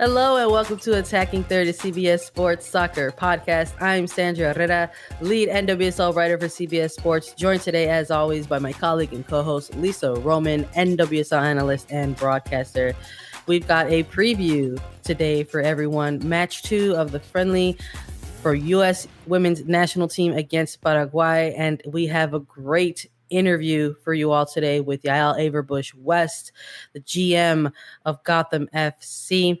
Hello and welcome to Attacking Third, a CBS Sports Soccer podcast. I'm Sandra Herrera, lead NWSL writer for CBS Sports, joined today, as always, by my colleague and co host Lisa Roman, NWSL analyst and broadcaster. We've got a preview today for everyone. Match two of the friendly for U.S. women's national team against Paraguay. And we have a great interview for you all today with Yael Averbuch West, the GM of Gotham FC.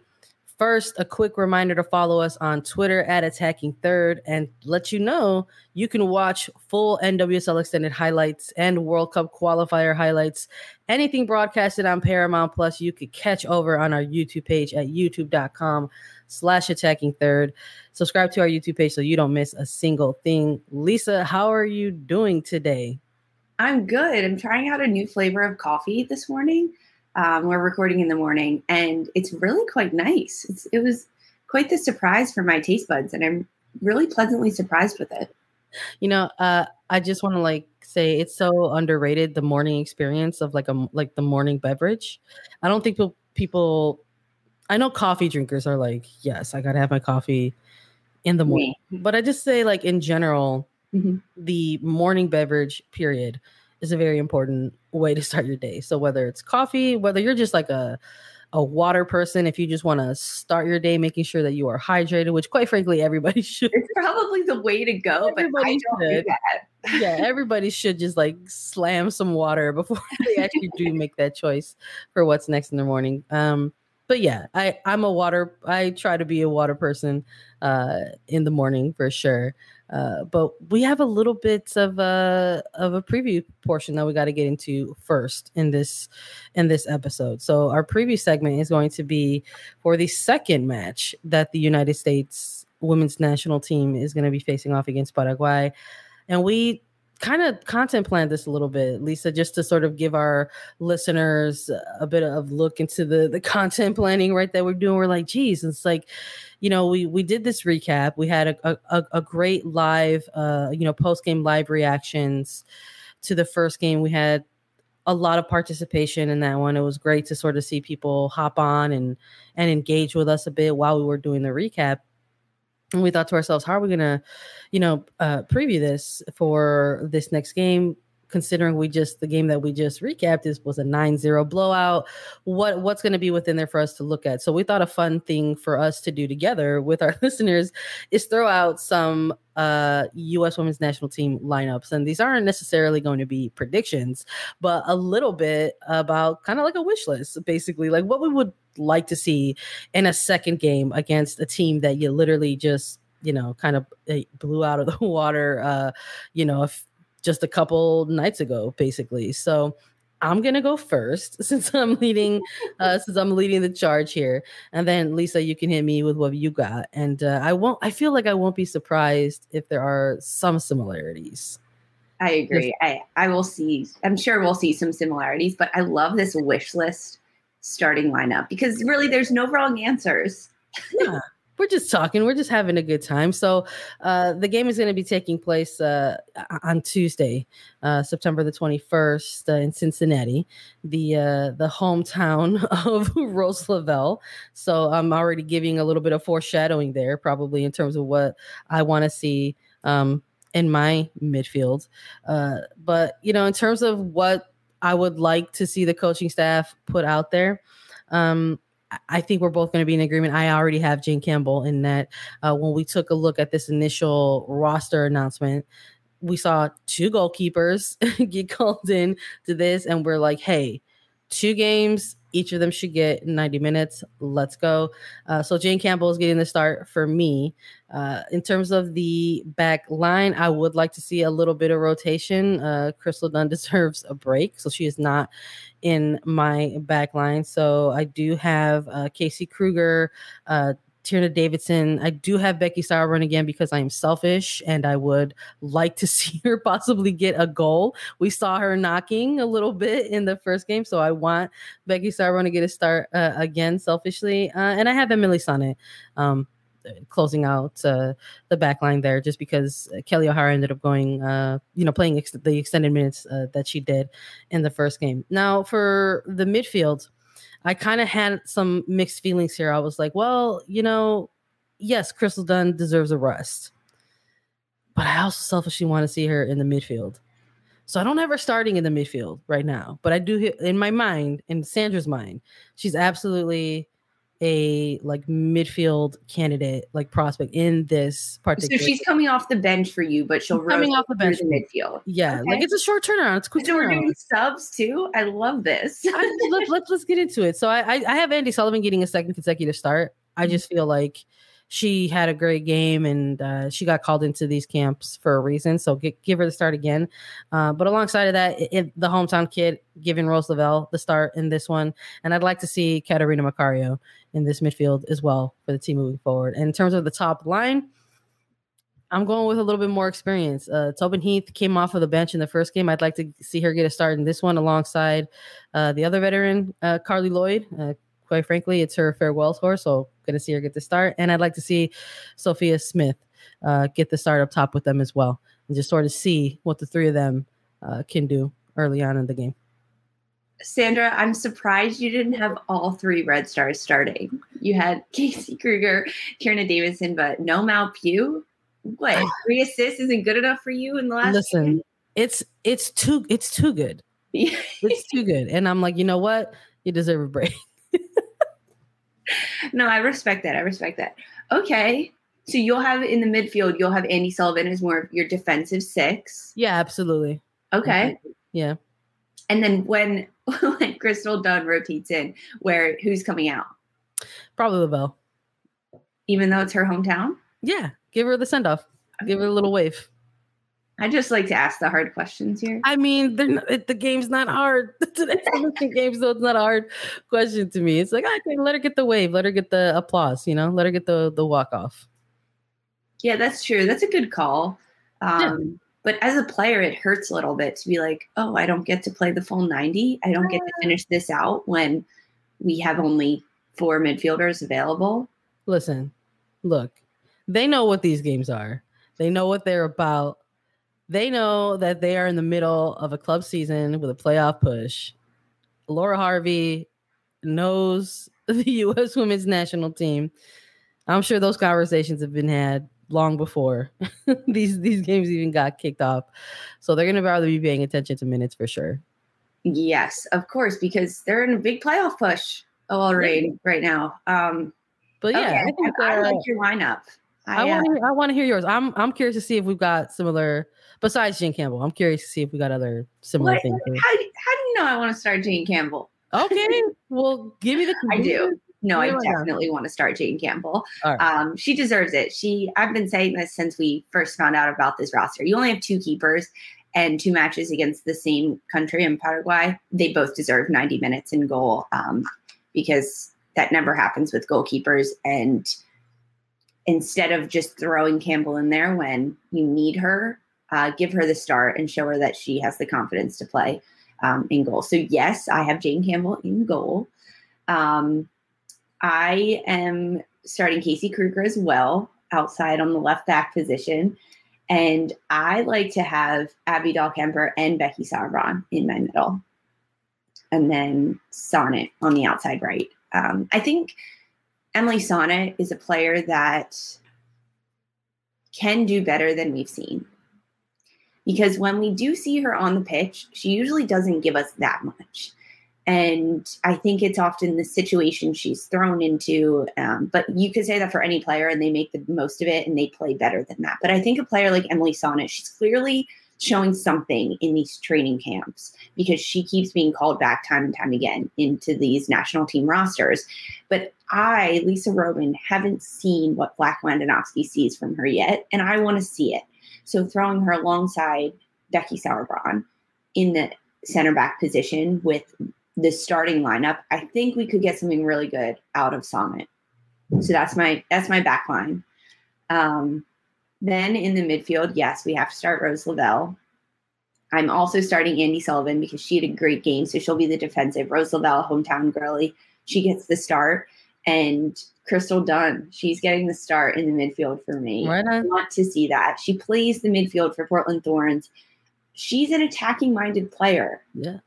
First, a quick reminder to follow us on Twitter at Attacking Third and let you know you can watch full NWSL extended highlights and World Cup qualifier highlights. Anything broadcasted on Paramount Plus, you could catch over on our YouTube page at youtube.com slash attacking third. Subscribe to our YouTube page so you don't miss a single thing. Lisa, how are you doing today? I'm good. I'm trying out a new flavor of coffee this morning. Um, we're recording in the morning, and it's really quite nice. It's, it was quite the surprise for my taste buds, and I'm really pleasantly surprised with it. You know, uh, I just want to like say it's so underrated the morning experience of like a like the morning beverage. I don't think people people. I know coffee drinkers are like, yes, I gotta have my coffee in the morning, but I just say like in general, mm-hmm. the morning beverage period is a very important way to start your day. So whether it's coffee, whether you're just like a a water person, if you just want to start your day making sure that you are hydrated, which quite frankly everybody should. It's probably the way to go, everybody but I don't should. yeah, everybody should just like slam some water before they actually do make that choice for what's next in the morning. Um, but yeah, I I'm a water. I try to be a water person uh, in the morning for sure. Uh, but we have a little bit of a of a preview portion that we got to get into first in this in this episode. So our preview segment is going to be for the second match that the United States women's national team is going to be facing off against Paraguay, and we kind of content planned this a little bit, Lisa, just to sort of give our listeners a bit of look into the the content planning right that we're doing. We're like, geez, it's like you know, we we did this recap. We had a a, a great live, uh, you know, post game live reactions to the first game. We had a lot of participation in that one. It was great to sort of see people hop on and and engage with us a bit while we were doing the recap. And we thought to ourselves, how are we gonna, you know, uh, preview this for this next game? considering we just the game that we just recapped is was a 9-0 blowout what what's going to be within there for us to look at so we thought a fun thing for us to do together with our listeners is throw out some uh US women's national team lineups and these aren't necessarily going to be predictions but a little bit about kind of like a wish list basically like what we would like to see in a second game against a team that you literally just you know kind of eh, blew out of the water uh you know if just a couple nights ago, basically. So I'm gonna go first since I'm leading, uh, since I'm leading the charge here, and then Lisa, you can hit me with what you got, and uh, I won't. I feel like I won't be surprised if there are some similarities. I agree. I I will see. I'm sure we'll see some similarities, but I love this wish list starting lineup because really, there's no wrong answers. yeah, we're just talking. We're just having a good time. So uh, the game is going to be taking place uh, on Tuesday, uh, September the 21st uh, in Cincinnati, the uh, the hometown of Rose Lavelle. So I'm already giving a little bit of foreshadowing there, probably in terms of what I want to see um, in my midfield. Uh, but you know, in terms of what I would like to see the coaching staff put out there. Um, I think we're both going to be in agreement. I already have Jane Campbell in that. Uh, when we took a look at this initial roster announcement, we saw two goalkeepers get called in to this, and we're like, hey, two games, each of them should get 90 minutes. Let's go. Uh, so Jane Campbell is getting the start for me. Uh, in terms of the back line, I would like to see a little bit of rotation. Uh, Crystal Dunn deserves a break, so she is not in my back line. So I do have uh, Casey Krueger, uh, Tierna Davidson. I do have Becky Sauerbrunn again because I am selfish and I would like to see her possibly get a goal. We saw her knocking a little bit in the first game, so I want Becky Sauerbrunn to get a start uh, again selfishly. Uh, and I have Emily Sonnett. Um, closing out uh, the back line there just because Kelly O'Hara ended up going, uh, you know, playing ex- the extended minutes uh, that she did in the first game. Now, for the midfield, I kind of had some mixed feelings here. I was like, well, you know, yes, Crystal Dunn deserves a rest, but I also selfishly want to see her in the midfield. So I don't have her starting in the midfield right now, but I do in my mind, in Sandra's mind, she's absolutely a like midfield candidate, like prospect in this particular. So she's coming off the bench for you, but she'll coming off the bench the midfield. Yeah, okay. like it's a short turnaround. It's quick so turnaround. We're doing subs too. I love this. I, let, let's let's get into it. So I, I I have Andi Sullivan getting a second consecutive start. I mm-hmm. just feel like she had a great game and uh, she got called into these camps for a reason. So get, give her the start again. Uh, but alongside of that, it, the hometown kid giving Rose Lavelle the start in this one. And I'd like to see Catarina Macario in this midfield as well for the team moving forward. And in terms of the top line, I'm going with a little bit more experience. Uh, Tobin Heath came off of the bench in the first game. I'd like to see her get a start in this one alongside uh, the other veteran, uh, Carli Lloyd. Quite frankly, it's her farewell tour, so going to see her get the start. And I'd like to see Sophia Smith uh, get the start up top with them as well, and just sort of see what the three of them uh, can do early on in the game. Sandra, I'm surprised you didn't have all three Red Stars starting. You had Casey Krueger, Tierna Davidson, but no Mal Pugh. What three assists isn't good enough for you in the last? Listen, game? it's it's too it's too good. it's too good, and I'm like, you know what? You deserve a break no, I respect that. I respect that. Okay. So you'll have in the midfield, you'll have Andi Sullivan as more of your defensive six. Yeah, absolutely. Okay. Yeah. And then when when Crystal Dunn rotates in, where who's coming out? Probably Lavelle. Even though it's her hometown? Yeah. Give her the send off. Give her a little wave. I just like to ask the hard questions here. I mean, not, the game's not hard. the game, so it's not a hard question to me. It's like, okay, let her get the wave, let her get the applause, you know, let her get the the walk off. Yeah, that's true. That's a good call. Um, yeah. But as a player, it hurts a little bit to be like, oh, I don't get to play the full 90. I don't get to finish this out when we have only four midfielders available. Listen, look, they know what these games are. They know what they're about they know that they are in the middle of a club season with a playoff push. Laura Harvey knows the U.S. women's national team. I'm sure those conversations have been had long before these these games even got kicked off. So they're going to probably be paying attention to minutes for sure. Yes, of course, because they're in a big playoff push already right now. Um, but yeah, okay, I, think, I, I, like your lineup. I, I want to. I want to hear yours. I'm. I'm curious to see if we've got similar. Besides Jane Campbell, I'm curious to see if we got other similar what, things. How, how do you know I want to start Jane Campbell? Okay, well, give me the. I do. No, I definitely want to start Jane Campbell. Right. Um, she deserves it. She. I've been saying this since we first found out about this roster. You only have two keepers and two matches against the same country in Paraguay. They both deserve 90 minutes in goal um, because that never happens with goalkeepers and instead of just throwing Campbell in there when you need her, uh, give her the start and show her that she has the confidence to play um, in goal. So, yes, I have Jane Campbell in goal. Um, I am starting Casey Krueger as well outside on the left back position. And I like to have Abby Dahlkemper and Becky Sauerbrunn in my middle. And then Sonnett on the outside right. Um, I think Emily Sonnett is a player that can do better than we've seen. Because when we do see her on the pitch, she usually doesn't give us that much. And I think it's often the situation she's thrown into. Um, but you could say that for any player, and they make the most of it and they play better than that. But I think a player like Emily Sonnett, she's clearly showing something in these training camps because she keeps being called back time and time again into these national team rosters. But I, Lisa Roman, haven't seen what Vlatko Andonovski sees from her yet, and I want to see it. So throwing her alongside Becky Sauerbrunn in the center back position with the starting lineup, I think we could get something really good out of Sonnett. So that's my that's my back line. Um, then in the midfield, yes, we have to start Rose Lavelle. I'm also starting Andi Sullivan because she had a great game, so she'll be the defensive. Rose Lavelle, hometown girly, she gets the start, and Crystal Dunn, she's getting the start in the midfield for me. Right I want to see that. She plays the midfield for Portland Thorns. She's an attacking minded player. Yeah.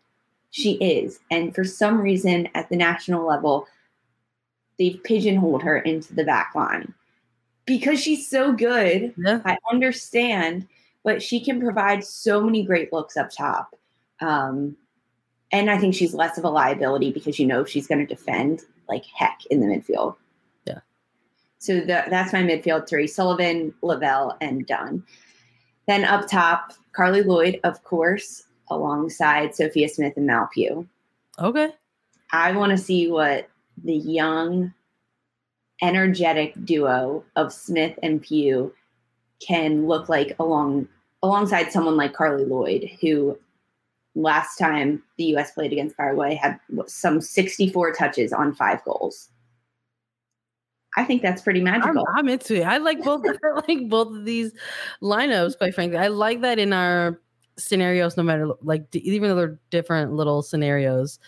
She is. And for some reason at the national level, they've pigeonholed her into the back line because she's so good. Yeah. I understand, but she can provide so many great looks up top. Um, and I think she's less of a liability because you know she's going to defend like heck in the midfield. Yeah. So the, that's my midfield three Sullivan, Lavelle, and Dunn. Then up top, Carli Lloyd, of course, alongside Sophia Smith and Mal Pugh. Okay. I want to see what the young energetic duo of Smith and Pugh can look like along alongside someone like Carli Lloyd, who last time the U.S. played against Paraguay had some 64 touches on five goals. I think that's pretty magical. I'm, I'm into it. I like both. I like both of these lineups. Quite frankly, I like that in our scenarios. No matter like even though they're different little scenarios,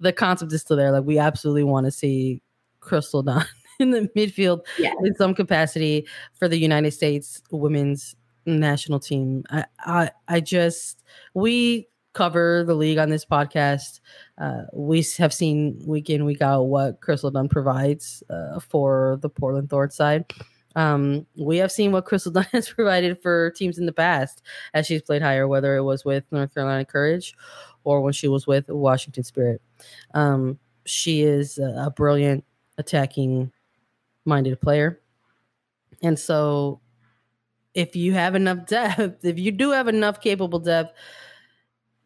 the concept is still there. Like we absolutely want to see Crystal Dunn in the midfield yes. in some capacity for the United States women's national team. I, I, I just we cover the league on this podcast. Uh, we have seen week in week out what Crystal Dunn provides uh, for the Portland Thorns side. Um, we have seen what Crystal Dunn has provided for teams in the past as she's played higher, whether it was with North Carolina Courage or when she was with Washington Spirit. Um, she is a, a brilliant attacking minded player. And so if you have enough depth, if you do have enough capable depth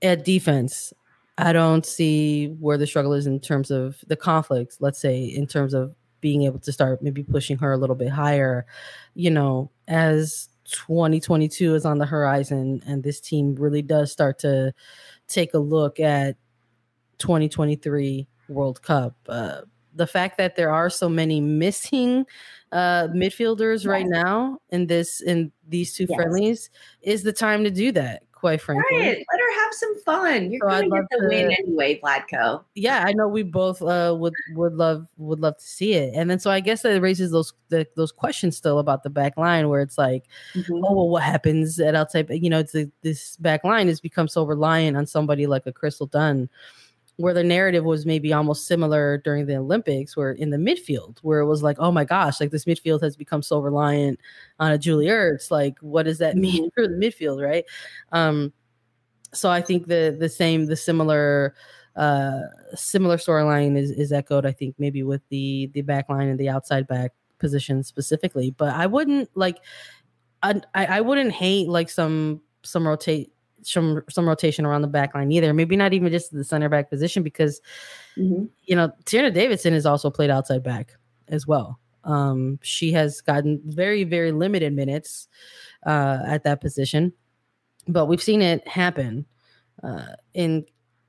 at defense, I don't see where the struggle is in terms of the conflicts, let's say in terms of being able to start maybe pushing her a little bit higher, you know, as 2022 is on the horizon and this team really does start to take a look at 2023 World Cup. Uh, the fact that there are so many missing uh, midfielders yes. right now in this in these two yes. friendlies is the time to do that. Quite frankly, right. let her have some fun. You're so going to get the to, win anyway, Vlatko. Yeah, I know we both uh, would would love would love to see it, and then so I guess that raises those the, those questions still about the back line, where it's like, mm-hmm. oh well, what happens at outside? You know, it's a, this back line has become so reliant on somebody like a Crystal Dunn where the narrative was maybe almost similar during the Olympics, where in the midfield, where it was like, oh my gosh, like this midfield has become so reliant on a Julie Ertz. Like, what does that mean mm-hmm. for the midfield, right? Um, so I think the the same, the similar uh similar storyline is is echoed, I think, maybe with the the back line and the outside back position specifically. But I wouldn't like I I wouldn't hate like some some rotate some some rotation around the back line either. Maybe not even just the center back position because mm-hmm. you know Tierna Davidson has also played outside back as well. Um, she has gotten very very limited minutes uh, at that position, but we've seen it happen uh, in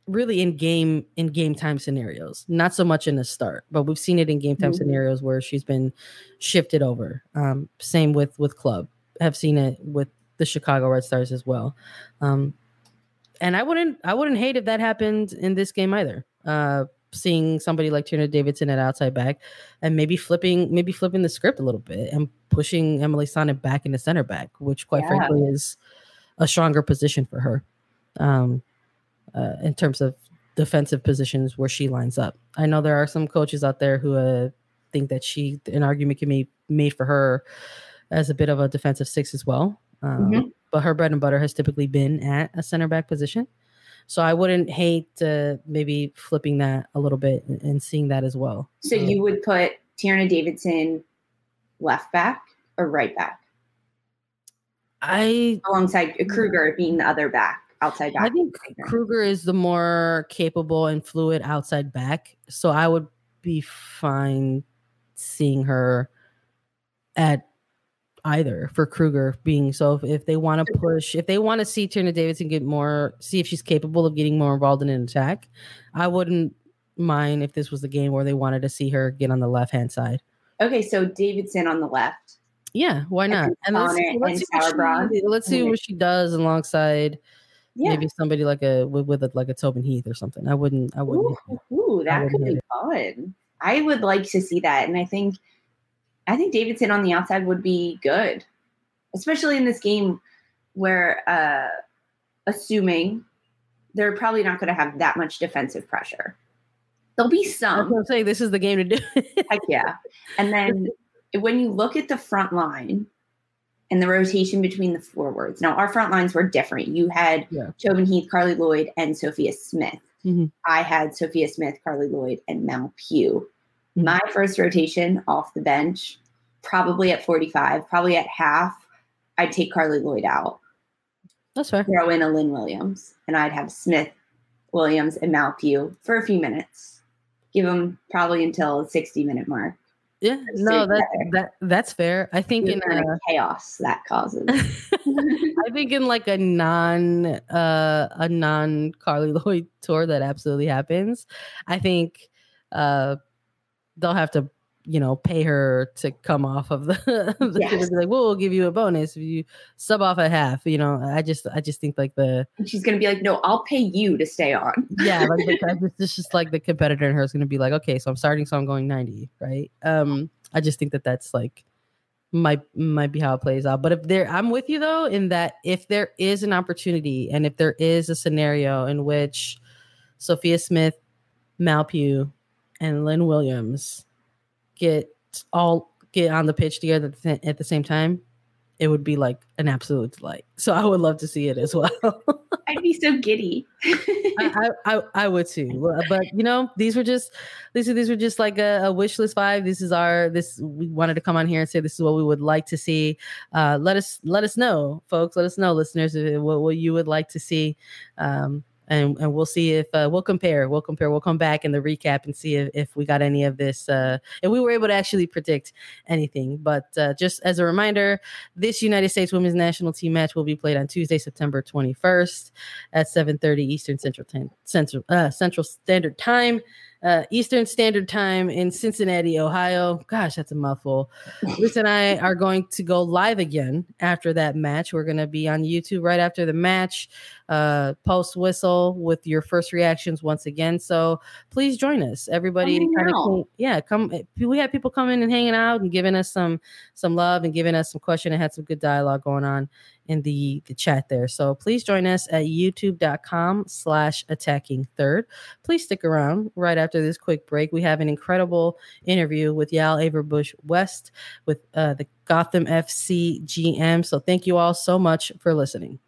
really in game in game time scenarios. Not so much in the start, but we've seen it in game time mm-hmm. scenarios where she's been shifted over. Um, same with with club. Have seen it with the Chicago Red Stars as well. Um, and I wouldn't I wouldn't hate if that happened in this game either. Uh, seeing somebody like Tierna Davidson at outside back and maybe flipping maybe flipping the script a little bit and pushing Emily Sonnett back into center back, which quite yeah. frankly is a stronger position for her um, uh, in terms of defensive positions where she lines up. I know there are some coaches out there who uh, think that she an argument can be made for her as a bit of a defensive six as well. Um, mm-hmm. But her bread and butter has typically been at a center back position. So I wouldn't hate uh, maybe flipping that a little bit and, seeing that as well. So you would put Tierna Davidson left back or right back? I alongside Krueger being the other back, outside back. I think Krueger is the more capable and fluid outside back. So I would be fine seeing her at either for Krueger being so if, if they want to push if they want to see Tierna Davidson get more see if she's capable of getting more involved in an attack, I wouldn't mind if this was the game where they wanted to see her get on the left hand side. Okay, so Davidson on the left. Yeah, why not? And let's, let's, see, what she, let's see what she does alongside yeah. maybe somebody like a with, with a, like a Tobin Heath or something. I wouldn't I wouldn't Ooh, ooh that wouldn't could be fun. I would like to see that. And I think I think Davidson on the outside would be good, especially in this game where, uh, assuming they're probably not going to have that much defensive pressure. There'll be some. I'm saying this is the game to do. Heck yeah. And then when you look at the front line and the rotation between the forwards, now our front lines were different. You had yeah. Tobin Heath, Carli Lloyd, and Sophia Smith. Mm-hmm. I had Sophia Smith, Carly Lloyd, and Mal Pugh. My first rotation off the bench, probably at 45, probably at half, I'd take Carli Lloyd out. That's fair. Throw in a Lynn Williams, and I'd have Smith, Williams, and Mal Pugh for a few minutes. Give them probably until the 60 minute mark. Yeah, no, that that that's fair. I think in a, chaos that causes. I think in like a non uh a non Carli Lloyd tour that absolutely happens. I think uh they'll have to you know pay her to come off of the, the yes. be like well we'll give you a bonus if you sub off a half you know? I just i just think like the she's gonna be like no i'll pay you to stay on. Yeah like the, it's just like the competitor in her is gonna be like okay so i'm starting so i'm going 90 right? Um i just think that that's like might might be how it plays out. But if there i'm with you though in that if there is an opportunity and if there is a scenario in which sophia smith Mal Pugh and Lynn Williams get all get on the pitch together at the same time, it would be like an absolute delight. So I would love to see it as well. I'd be so giddy. I, I, I, would too. But you know, these were just these are these were just like a, a, wish list five. This is our this we wanted to come on here and say this is what we would like to see. Uh, let us let us know, folks. Let us know, listeners, what, what you would like to see. Um, and and we'll see if uh, we'll compare. We'll compare. We'll come back in the recap and see if, if we got any of this. Uh, if we were able to actually predict anything. But uh, just as a reminder, this United States Women's National Team match will be played on Tuesday, September 21st at 7:30 Eastern Central Time, Central uh, Central Standard Time uh, Eastern Standard Time in Cincinnati, Ohio. Gosh, that's a mouthful. Lisa and I are going to go live again after that match. We're going to be on YouTube right after the match, uh, post whistle with your first reactions once again. So please join us, everybody. Kind of, yeah, come. Eh, we had people coming and hanging out and giving us some some love and giving us some question and had some good dialogue going on in the, the chat there. So please join us at youtube.com slash attacking third. Please stick around right after this quick break. We have an incredible interview with Yael Averbuch West with uh, the Gotham FC GM. So thank you all so much for listening.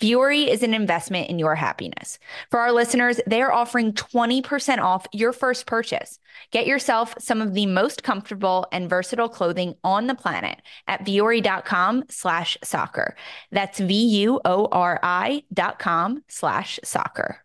Vuori is an investment in your happiness. For our listeners, they are offering 20% off your first purchase. Get yourself some of the most comfortable and versatile clothing on the planet at vuori.com slash soccer. That's V-U-O-R-I dot com slash soccer.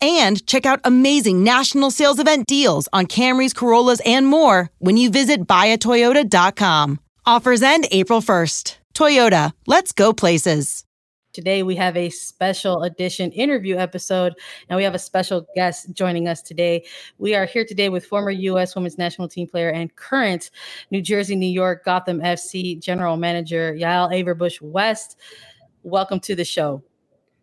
and check out amazing national sales event deals on Camrys, Corollas, and more when you visit buyatoyota.com. Offers end April 1st. Toyota, let's go places. Today, we have a special edition interview episode, and we have a special guest joining us today. We are here today with former U.S. Women's National Team player and current New Jersey, New York Gotham FC General Manager Yael Averbuch West. Welcome to the show.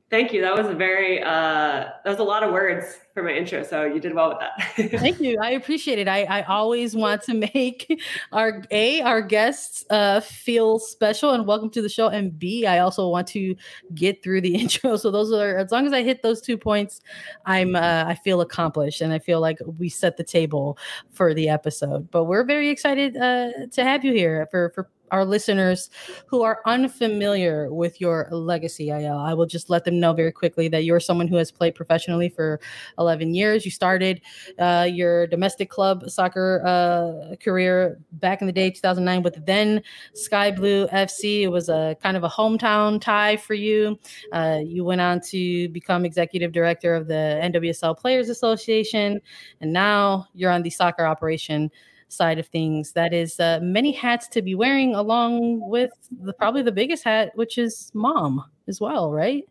Thank you. That was a very uh that was a lot of words for my intro. So you did well with that. Thank you. I appreciate it. I, I always want to make our A, our guests uh feel special and welcome to the show. And B, I also want to get through the intro. So those are as long as I hit those two points, I'm uh I feel accomplished and I feel like we set the table for the episode. But we're very excited uh to have you here for for our listeners who are unfamiliar with your legacy, Yael, I will just let them know very quickly that you're someone who has played professionally for 11 years. You started uh, your domestic club soccer uh, career back in the day, 2009, with then Sky Blue FC. It was a kind of a hometown tie for you. Uh, you went on to become executive director of the NWSL Players Association, and now you're on the soccer operation side of things. That is uh, many hats to be wearing, along with the, probably the biggest hat, which is mom as well, right?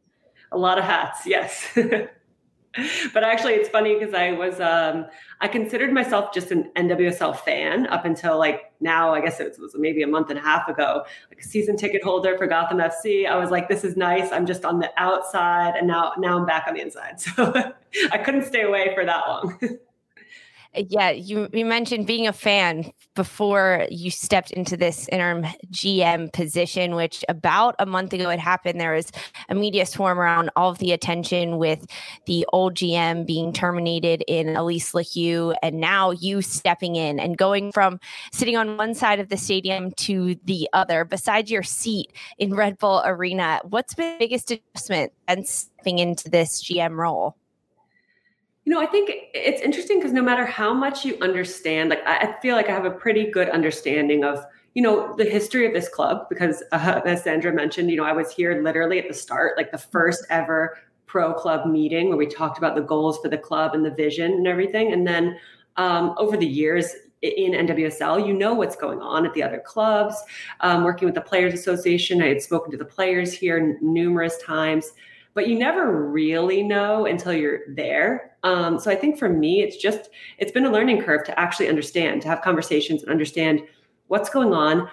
A lot of hats, yes. but actually, it's funny because I was um, I considered myself just an NWSL fan up until like now. I guess it was maybe a month and a half ago. Like a season ticket holder for Gotham FC. I was like, this is nice. I'm just on the outside, and now now I'm back on the inside. So I couldn't stay away for that long. Yeah, you you mentioned being a fan before you stepped into this interim GM position, which about a month ago it happened. There was a media swarm around all of the attention with the old GM being terminated in Alyse LaHue, and now you stepping in and going from sitting on one side of the stadium to the other. Besides your seat in Red Bull Arena, what's been the biggest adjustment and stepping into this GM role? You know, I think it's interesting because no matter how much you understand, like I feel like I have a pretty good understanding of, you know, the history of this club because uh, as Sandra mentioned, you know, I was here literally at the start, like the first ever pro club meeting where we talked about the goals for the club and the vision and everything. And then um, over the years, in NWSL, you know what's going on at the other clubs. Um, working with the Players Association, I had spoken to the players here numerous times but you never really know until you're there. Um, so I think for me, it's just it's been a learning curve to actually understand, to have conversations and understand what's going on,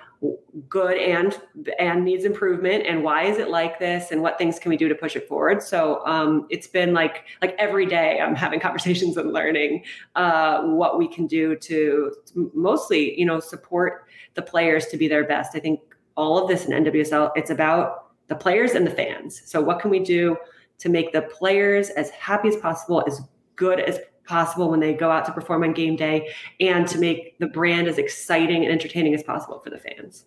good and and needs improvement, and why is it like this, and what things can we do to push it forward. So um, it's been like like every day I'm having conversations and learning uh, what we can do to mostly you know support the players to be their best. I think all of this in NWSL it's about the players and the fans. So, what can we do to make the players as happy as possible, as good as possible when they go out to perform on game day, and to make the brand as exciting and entertaining as possible for the fans?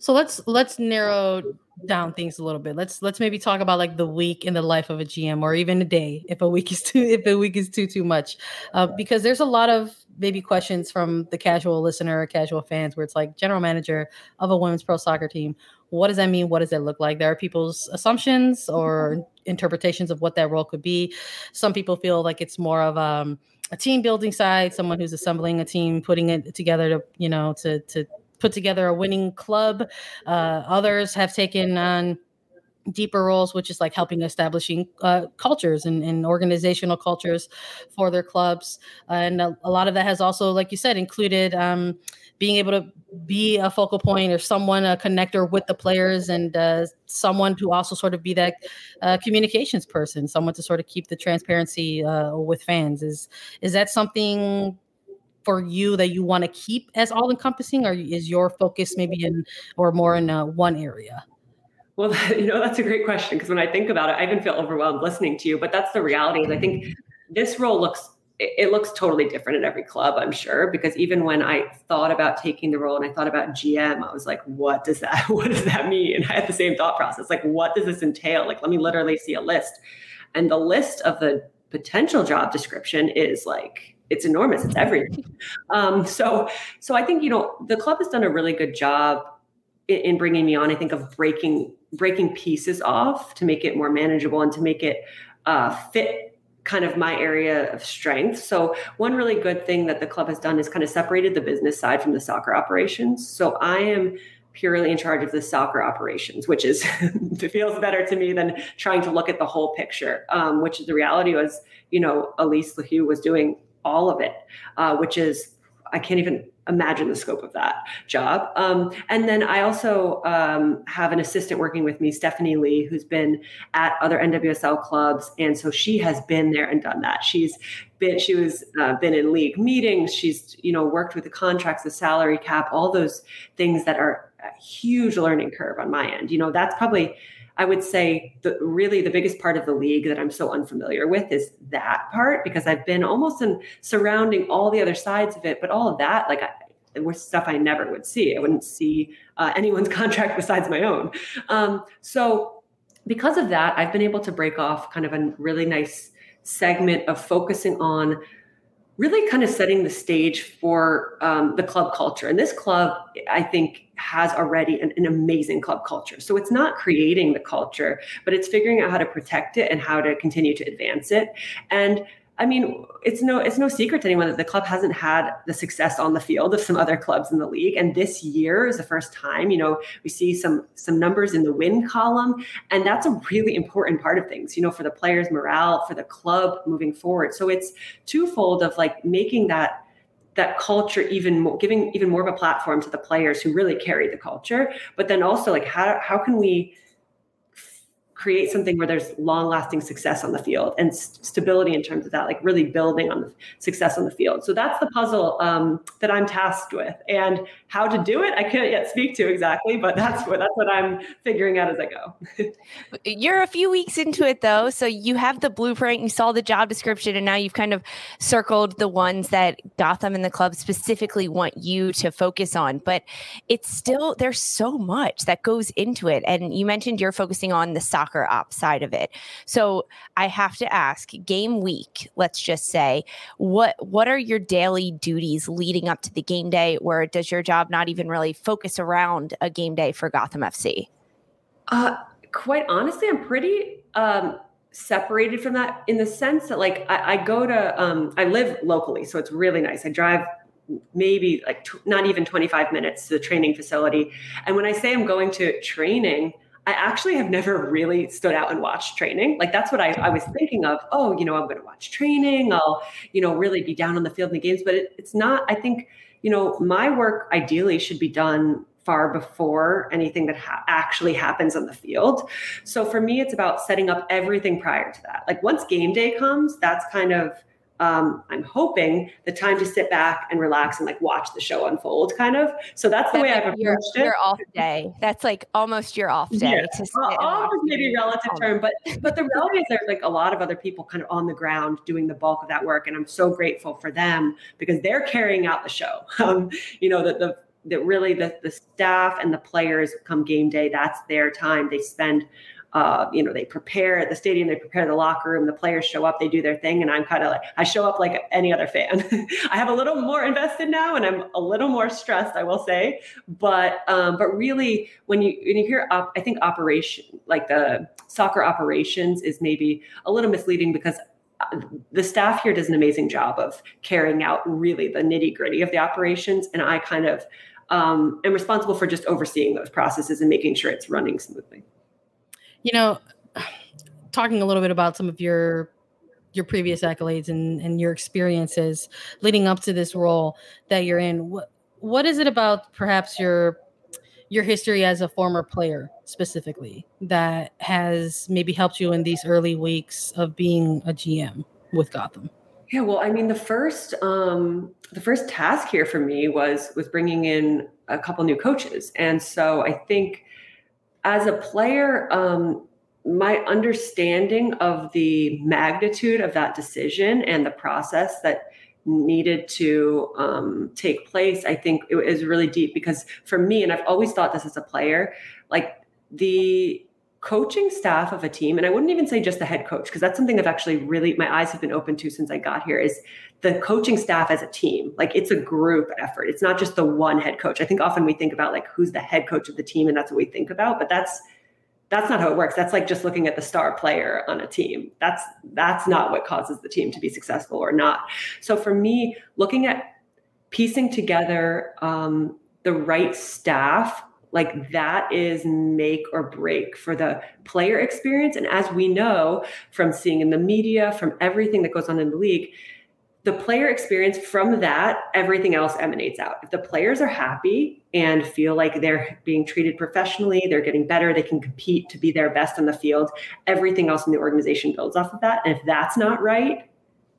So let's let's narrow down things a little bit. Let's let's maybe talk about like the week in the life of a GM, or even a day if a week is too if a week is too too much, uh, because there's a lot of maybe questions from the casual listener casual fans where it's like general manager of a women's pro soccer team what does that mean what does that look like there are people's assumptions or mm-hmm. interpretations of what that role could be some people feel like it's more of um, a team building side someone who's assembling a team putting it together to you know to to put together a winning club. Uh, others have taken on deeper roles, which is like helping establishing uh, cultures and, and, organizational cultures for their clubs. Uh, and a, a, lot of that has also, like you said, included um, being able to be a focal point or someone, a connector with the players, and uh, someone to also sort of be that uh, communications person, someone to sort of keep the transparency uh, with fans. Is is that something? For you, that you want to keep as all encompassing, or is your focus maybe in or more in uh, one area? Well, you know, that's a great question because when I think about it, I even feel overwhelmed listening to you. But that's the reality. Is I think this role looks it looks totally different at every club, I'm sure. Because even when I thought about taking the role and I thought about GM, I was like, what does that what does that mean? I had the same thought process. Like, what does this entail? Like, let me literally see a list. And the list of the potential job description is like it's enormous. It's everything. Um, so so I think you know the club has done a really good job in, in bringing me on. I think of breaking breaking pieces off to make it more manageable and to make it uh, fit kind of my area of strength. So one really good thing that the club has done is kind of separated the business side from the soccer operations. So I am purely in charge of the soccer operations, which is feels better to me than trying to look at the whole picture. Um, which the reality was, you know, Alyse LaHue was doing all of it, uh, which is I can't even imagine the scope of that job. Um, and then I also um, have an assistant working with me, Stephanie Lee, who's been at other NWSL clubs, and so she has been there and done that. She's been she was uh, been in league meetings. She's you know worked with the contracts, the salary cap, all those things that are a huge learning curve on my end. You know that's probably I would say the really the biggest part of the league that I'm so unfamiliar with is that part because I've been almost in surrounding all the other sides of it, but all of that like I, was stuff I never would see. I wouldn't see uh, anyone's contract besides my own. Um, so because of that, I've been able to break off kind of a really nice segment of focusing on really kind of setting the stage for um, the club culture. And this club, I think, has already an, an, amazing club culture. So it's not creating the culture, but it's figuring out how to protect it and how to continue to advance it. And I mean, it's no it's no secret to anyone that the club hasn't had the success on the field of some other clubs in the league. And this year is the first time, you know, we see some some numbers in the win column, and that's a really important part of things, you know, for the players' morale, for the club moving forward. So it's twofold of like making that that culture even more giving even more of a platform to the players who really carry the culture but then also like how how can we create something where there's long lasting success on the field and st- stability in terms of that, like really building on the success on the field. So that's the puzzle um, that I'm tasked with. And how to do it, I can't yet speak to exactly, but that's what that's what I'm figuring out as I go. You're a few weeks into it though, so you have the blueprint, you saw the job description, and now you've kind of circled the ones that Gotham and the club specifically want you to focus on. But it's still there's so much that goes into it. And you mentioned you're focusing on the soccer soccer op side of it. So I have to ask, game week, let's just say, what what are your daily duties leading up to the game day? Where does your job not even really focus around a game day for Gotham FC? Uh, quite honestly, I'm pretty um, separated from that in the sense that, like, I, I go to, um, I live locally, so it's really nice. I drive maybe like not even 25 minutes to the training facility. And when I say I'm going to training, I actually have never really stood out and watched training. Like that's what I, I was thinking of. Oh, you know, I'm going to watch training. I'll, you know, really be down on the field in the games. But it, it's not. I think, you know, my work ideally should be done far before anything that ha- actually happens on the field. So for me, it's about setting up everything prior to that. Like once game day comes, that's kind of um, I'm hoping the time to sit back and relax and like watch the show unfold, kind of. So that's the that's way I've your, approached it. Your off day. That's like almost your off day. Yeah. To sit almost maybe relative term, but but the reality is there's like a lot of other people kind of on the ground doing the bulk of that work, and I'm so grateful for them because they're carrying out the show. Um, you know, that the that really the, the staff and the players come game day that's their time they spend uh, you know, they prepare at the stadium, they prepare the locker room, the players show up, they do their thing. And I'm kind of like, I show up like any other fan. I have a little more invested now and I'm a little more stressed, I will say. But, um, but really when you, when you hear, op- I think operation, like the soccer operations is maybe a little misleading because uh, the staff here does an amazing job of carrying out really the nitty gritty of the operations. And I kind of, um, am responsible for just overseeing those processes and making sure it's running smoothly. You know, talking a little bit about some of your your previous accolades and, and your experiences leading up to this role that you're in. What what is it about perhaps your your history as a former player specifically that has maybe helped you in these early weeks of being a GM with Gotham? Yeah, well, I mean, the first um, the first task here for me was was bringing in a couple new coaches, and so I think as a player, um, my understanding of the magnitude of that decision and the process that needed to um, take place, I think it is really deep because for me, and I've always thought this as a player, like the coaching staff of a team, and I wouldn't even say just the head coach, because that's something I've actually really, my eyes have been open to since I got here, is the coaching staff as a team. Like it's a group effort. It's not just the one head coach. I think often we think about like who's the head coach of the team, and that's what we think about, but that's that's not how it works that's like just looking at the star player on a team that's that's not what causes the team to be successful or not so for me looking at piecing together um, the right staff like that is make or break for the player experience. And as we know from seeing in the media from everything that goes on in the league the player experience from that everything else emanates out. If the players are happy and feel like they're being treated professionally they're getting better they can compete to be their best on the field everything else in the organization builds off of that. And if that's not right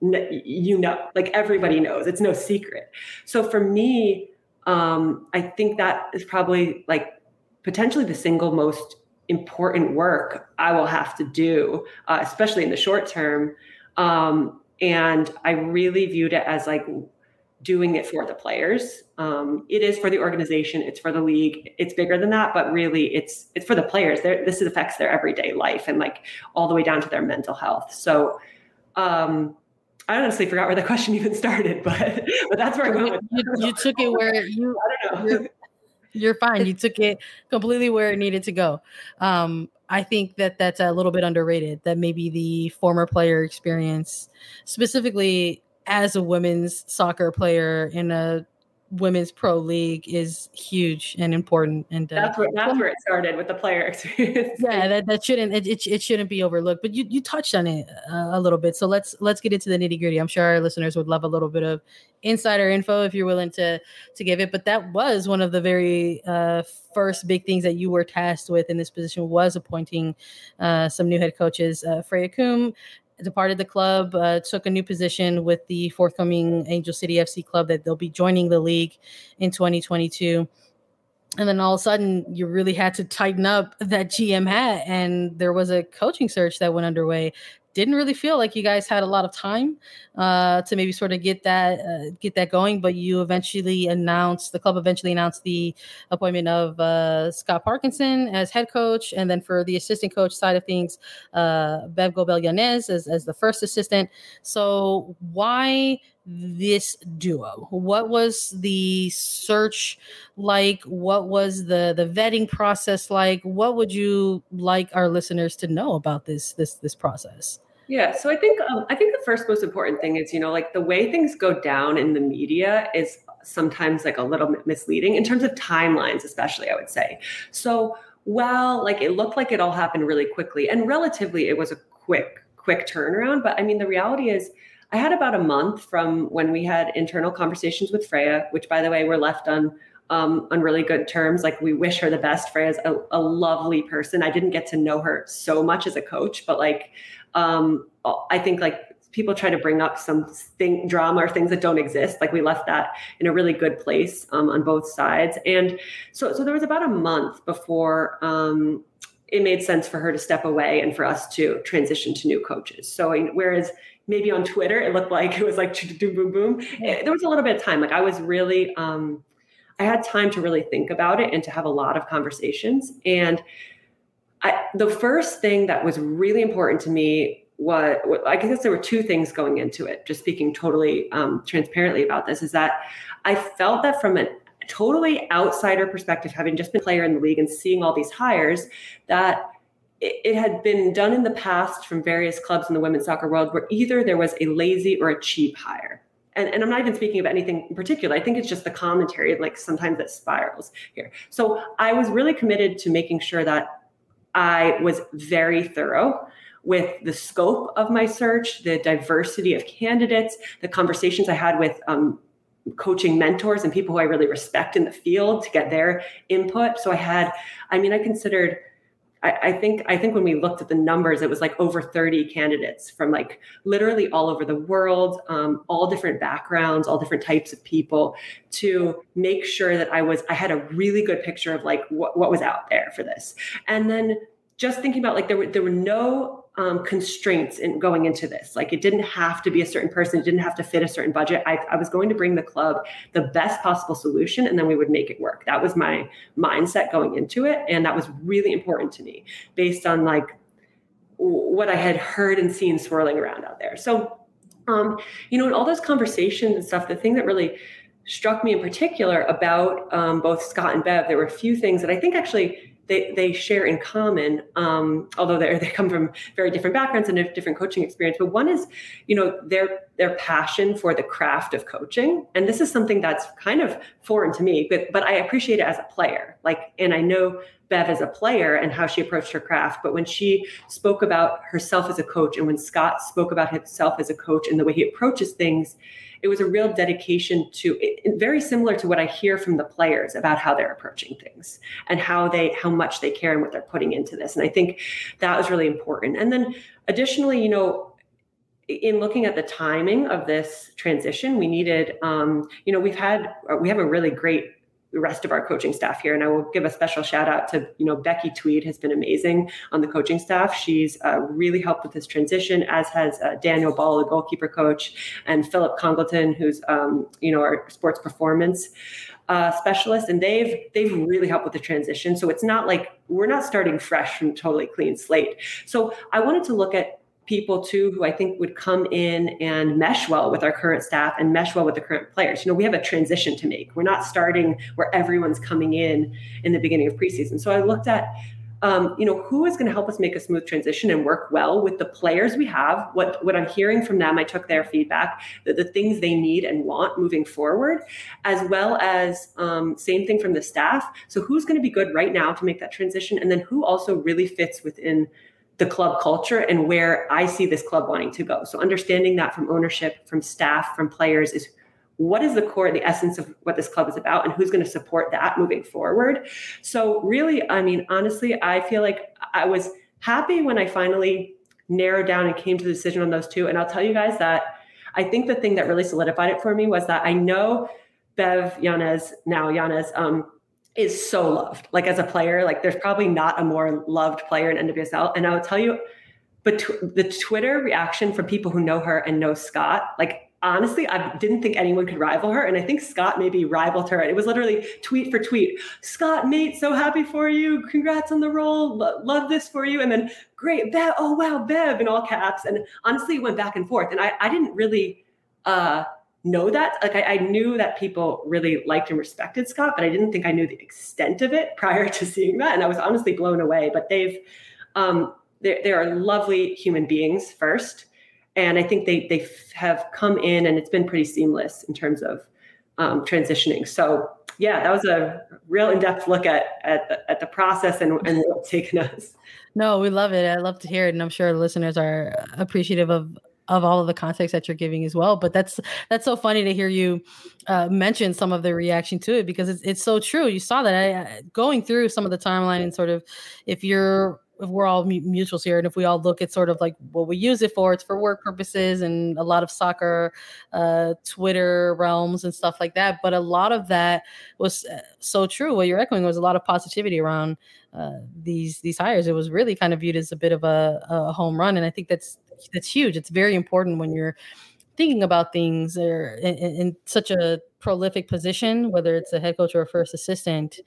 you know like everybody knows. It's no secret. So for me um, i think that is probably like potentially the single most important work i will have to do uh, especially in the short term um, and I really viewed it as like doing it for the players. Um, it is for the organization. It's for the league. It's bigger than that, but really, it's it's for the players. They're, this affects their everyday life and like all the way down to their mental health. So. Um, I honestly forgot where the question even started, but but that's where I went. You, you, took it where you. I don't know. You're, you're fine. You took it completely where it needed to go. Um, I think that that's a little bit underrated. That maybe the former player experience, specifically as a women's soccer player in a women's pro league is huge and important and uh, that's where that's where it started with the player experience. Yeah that, that shouldn't it, it, it shouldn't be overlooked but you you touched on it uh, a little bit so let's let's get into the nitty gritty. I'm sure our listeners would love a little bit of insider info if you're willing to to give it but that was one of the very uh, first big things that you were tasked with in this position was appointing uh, some new head coaches uh, freya coombe departed the club, uh, took a new position with the forthcoming Angel City FC club that they'll be joining the league in 2022. And then all of a sudden, you really had to tighten up that GM hat, and there was a coaching search that went underway didn't really feel like you guys had a lot of time uh, to maybe sort of get that uh, get that going. But you eventually announced the club eventually announced the appointment of uh, Scott Parkinson as head coach, and then for the assistant coach side of things, uh, Bev Goebel Yanez as, as the first assistant. So why this duo? What was the search like? What was the the vetting process like? What would you like our listeners to know about this this this process? Yeah, so I think um, I think the first most important thing is you know like the way things go down in the media is sometimes like a little misleading in terms of timelines, especially I would say. So while like it looked like it all happened really quickly and relatively it was a quick quick turnaround, but I mean the reality is I had about a month from when we had internal conversations with Freya, which by the way, were left on um, on really good terms. Like we wish her the best. Freya's a, a lovely person. I didn't get to know her so much as a coach, but like um, I think like people try to bring up some thing drama or things that don't exist. Like we left that in a really good place um, on both sides. And so so there was about a month before um, it made sense for her to step away and for us to transition to new coaches. So whereas maybe on Twitter, it looked like it was like boom, boom, boom. There was a little bit of time. Like I was really, um, I had time to really think about it and to have a lot of conversations. And I, the first thing that was really important to me was, I guess there were two things going into it. Just speaking totally um, transparently about this, is that I felt that from a totally outsider perspective, having just been a player in the league and seeing all these hires, that it, had been done in the past from various clubs in the women's soccer world where either there was a lazy or a cheap hire. and, and I'm not even speaking of anything in particular. I think it's just the commentary, like sometimes it spirals here. So I was really committed to making sure that I was very thorough with the scope of my search, the diversity of candidates, the conversations I had with um, coaching mentors and people who I really respect in the field to get their input. So I had, I mean, I considered I, think I think when we looked at the numbers, it was like over 30 candidates from like literally all over the world, um, all different backgrounds, all different types of people, to make sure that I was I had a really good picture of like what, what was out there for this. And then just thinking about like there were there were no um, constraints in going into this. Like it didn't have to be a certain person, it didn't have to fit a certain budget. I, I was going to bring the club the best possible solution and then we would make it work. That was my mindset going into it. And that was really important to me based on like what I had heard and seen swirling around out there. So, um, you know, in all those conversations and stuff, the thing that really struck me in particular about um, both Scott and Bev, there were a few things that I think actually they, they share in common, um, although they they come from very different backgrounds and a different coaching experience. But one is, you know, their their passion for the craft of coaching, and this is something that's kind of foreign to me, but but I appreciate it as a player. Like, and I know Bev as a player and how she approached her craft. But when she spoke about herself as a coach, and when Scott spoke about himself as a coach and the way he approaches things, it was a real dedication to it, very similar to what I hear from the players about how they're approaching things and how they how much they care and what they're putting into this. And I think that was really important. And then additionally, you know, in looking at the timing of this transition, we needed, um, you know, we've had we have a really great the rest of our coaching staff here. And I will give a special shout out to, you know, Becky Tweed has been amazing on the coaching staff. She's uh, really helped with this transition, as has uh, Daniel Ball, the goalkeeper coach, and Philip Congleton, who's, um, you know, our sports performance uh, specialist. And they've, they've really helped with the transition. So it's not like we're not starting fresh from totally clean slate. So I wanted to look at people too who I think would come in and mesh well with our current staff and mesh well with the current players. You know, we have a transition to make. We're not starting where everyone's coming in in the beginning of preseason. So I looked at um, you know, who is going to help us make a smooth transition and work well with the players we have? What what I'm hearing from them, I took their feedback, the, the things they need and want moving forward, as well as um, same thing from the staff. So who's going to be good right now to make that transition, and then who also really fits within the club culture and where I see this club wanting to go. So understanding that from ownership, from staff, from players is what is the core, the essence of what this club is about, and who's going to support that moving forward. So really, I mean, honestly, I feel like I was happy when I finally narrowed down and came to the decision on those two. And I'll tell you guys that I think the thing that really solidified it for me was that I know Bev Yanez, now Yanez, um, is so loved. Like as a player, like there's probably not a more loved player in NWSL. And I will tell you, but t- the Twitter reaction from people who know her and know Scott, like honestly, I didn't think anyone could rival her. And I think Scott maybe rivaled her. It was literally tweet for tweet. Scott, mate, so happy for you. Congrats on the role. love this for you. And then great, Bev. Oh, wow, Bev in all caps. And honestly, it went back and forth. And I, I didn't really uh, know that. Like I, I, knew that people really liked and respected Scott, but I didn't think I knew the extent of it prior to seeing that. And I was honestly blown away. But they've um, they they are lovely human beings first, and I think they they have come in and it's been pretty seamless in terms of um, transitioning. So yeah, that was a real in-depth look at at, at the process and, and what's taken us. No, we love it. I love to hear it, and I'm sure listeners are appreciative of of all of the context that you're giving as well. But that's that's so funny to hear you uh, mention some of the reaction to it because it's it's so true. You saw that I, going through some of the timeline and sort of if you're if we're all mutuals here and if we all look at sort of like what we use it for it's for work purposes and a lot of soccer uh, twitter realms and stuff like that but a lot of that was uh, so true what you're echoing was a lot of positivity around uh, these these hires it was really kind of viewed as a bit of a, a home run and i think that's that's huge. It's very important when you're thinking about things or in, in, such a prolific position, whether it's a head coach or a first assistant,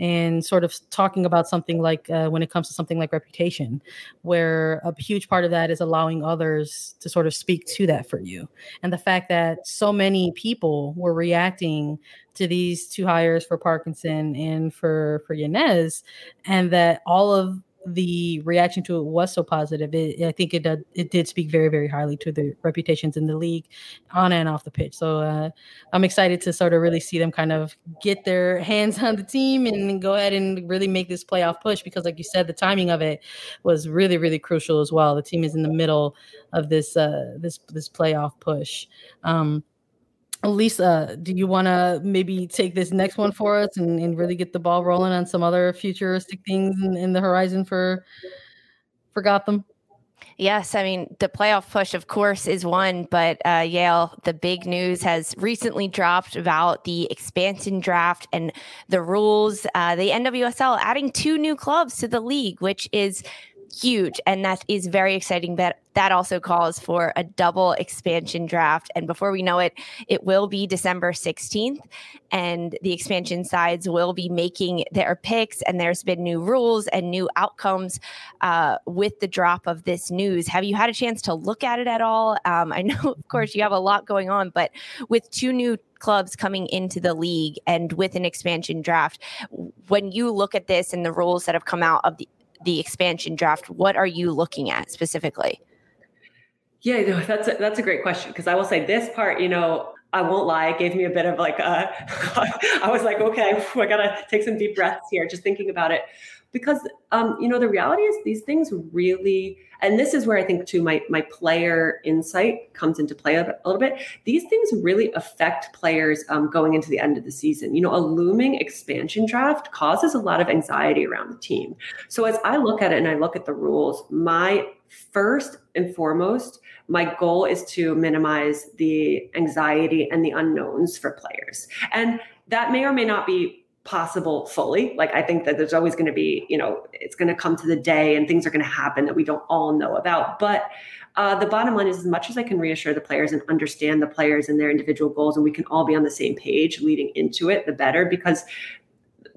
and sort of talking about something like uh, when it comes to something like reputation, where a huge part of that is allowing others to sort of speak to that for you. And the fact that so many people were reacting to these two hires for Parkinson and for for Yanez, and that all of the reaction to it was so positive, it, I think it did, it did speak very very highly to the reputations in the league, on and off the pitch. So uh, I'm excited to sort of really see them kind of get their hands on the team and go ahead and really make this playoff push because, like you said, the timing of it was really really crucial as well. The team is in the middle of this uh, this this playoff push. Um, Lisa, do you want to maybe take this next one for us and, and really get the ball rolling on some other futuristic things in, in the horizon for for Gotham? Yes, I mean the playoff push, of course, is one, but uh, Yael, the big news has recently dropped about the expansion draft and the rules. Uh, the NWSL adding two new clubs to the league, which is huge and that is very exciting but that also calls for a double expansion draft. And before we know it it will be december 16th and the expansion sides will be making their picks and there's been new rules and new outcomes uh, with the drop of this news. Have you had a chance to look at it at all? Um, i know of course you have a lot going on but with two new clubs coming into the league and with an expansion draft when you look at this and the rules that have come out of the the expansion draft, what are you looking at specifically? Yeah, that's a, that's a great question because I will say this part, you know, I won't lie, it gave me a bit of like, uh, I was like, okay, I gotta take some deep breaths here, just thinking about it, because um, you know the reality is these things really and this is where i think too my my player insight comes into play a, a little bit. These things really affect players um, going into the end of the season. You know a looming expansion draft causes a lot of anxiety around the team. So as i look at it and i look at the rules my first and foremost my goal is to minimize the anxiety and the unknowns for players. And that may or may not be possible fully. Like I think that there's always going to be, you know, it's going to come to the day and things are going to happen that we don't all know about. But uh, the bottom line is as much as I can reassure the players and understand the players and their individual goals, and we can all be on the same page leading into it, the better because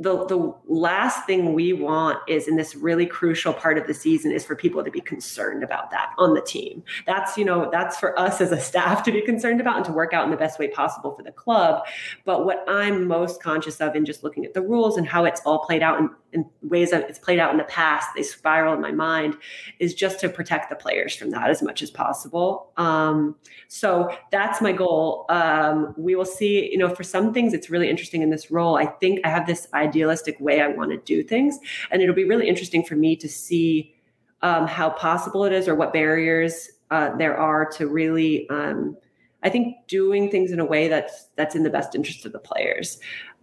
the the last thing we want is in this really crucial part of the season is for people to be concerned about that on the team. That's you know that's for us as a staff to be concerned about and to work out in the best way possible for the club. But what I'm most conscious of in just looking at the rules and how it's all played out in, in ways that it's played out in the past, they spiral in my mind, is just to protect the players from that as much as possible. Um, so that's my goal. Um, we will see. You know, for some things, it's really interesting in this role. I think I have this idea idealistic way I want to do things. And it'll be really interesting for me to see um, how possible it is or what barriers uh, there are to really, um, I think, doing things in a way that's that's in the best interest of the players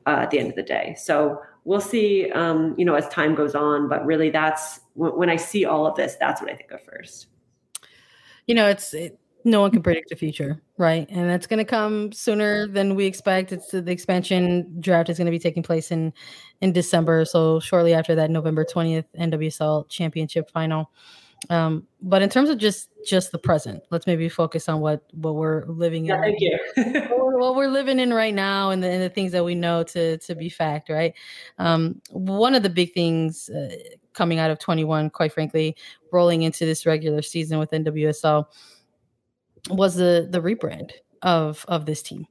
uh, at the end of the day. So we'll see, um, you know, as time goes on. But really, that's when I see all of this, that's what I think of first. You know, it's it, no one can predict the future, right? And that's going to come sooner than we expect. It's the expansion draft is going to be taking place in in December, so shortly after that November 20th NWSL championship final. Um, but in terms of just just the present, let's maybe focus on what what we're living yeah, in. Thank you. what we're living in right now, and the, and the things that we know to to be fact, right? Um, one of the big things uh, coming out of 21, quite frankly, rolling into this regular season with NWSL was the the rebrand of of this team.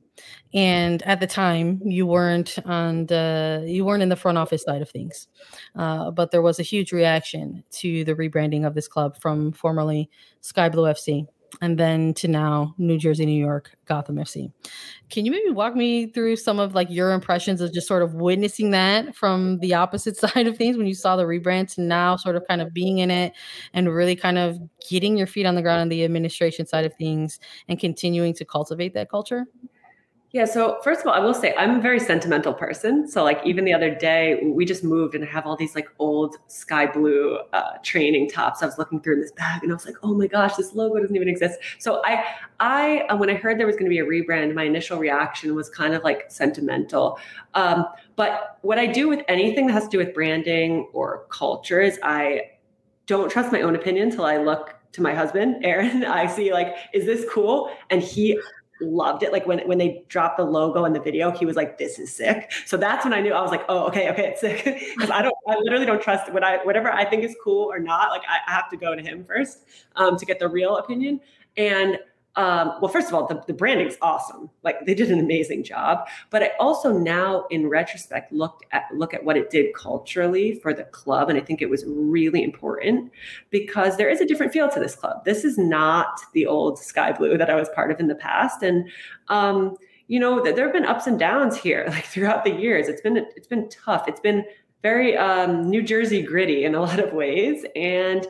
And at the time you weren't on the you weren't in the front office side of things. Uh, but there was a huge reaction to the rebranding of this club from formerly sky blue fc and then to now New Jersey, New York, Gotham FC. Can you maybe walk me through some of like your impressions of just sort of witnessing that from the opposite side of things when you saw the rebrand to now sort of kind of being in it and really kind of getting your feet on the ground on the administration side of things and continuing to cultivate that culture? Yeah. So first of all, I will say I'm a very sentimental person. So like even the other day, we just moved and I have all these like old sky blue uh, training tops. I was looking through in this bag and I was like, oh my gosh, this logo doesn't even exist. So I, I uh, when I heard there was going to be a rebrand, my initial reaction was kind of like sentimental. Um, but what I do with anything that has to do with branding or culture is I don't trust my own opinion until I look to my husband, Aaron. I see like, is this cool? And he loved it. Like when when they dropped the logo in the video, he was like, "This is sick." So that's when I knew I was like, "Oh, okay, okay, it's sick." Because I don't, I literally don't trust what I whatever I think is cool or not. Like I, I have to go to him first um, to get the real opinion. And um, well, first of all, the, the branding's awesome. Like they did an amazing job. But I also now, in retrospect, looked at look at what it did culturally for the club, and I think it was really important because there is a different feel to this club. This is not the old Sky Blue that I was part of in the past, and um, you know, there have been ups and downs here, like throughout the years. It's been it's been tough. It's been very um, New Jersey gritty in a lot of ways, and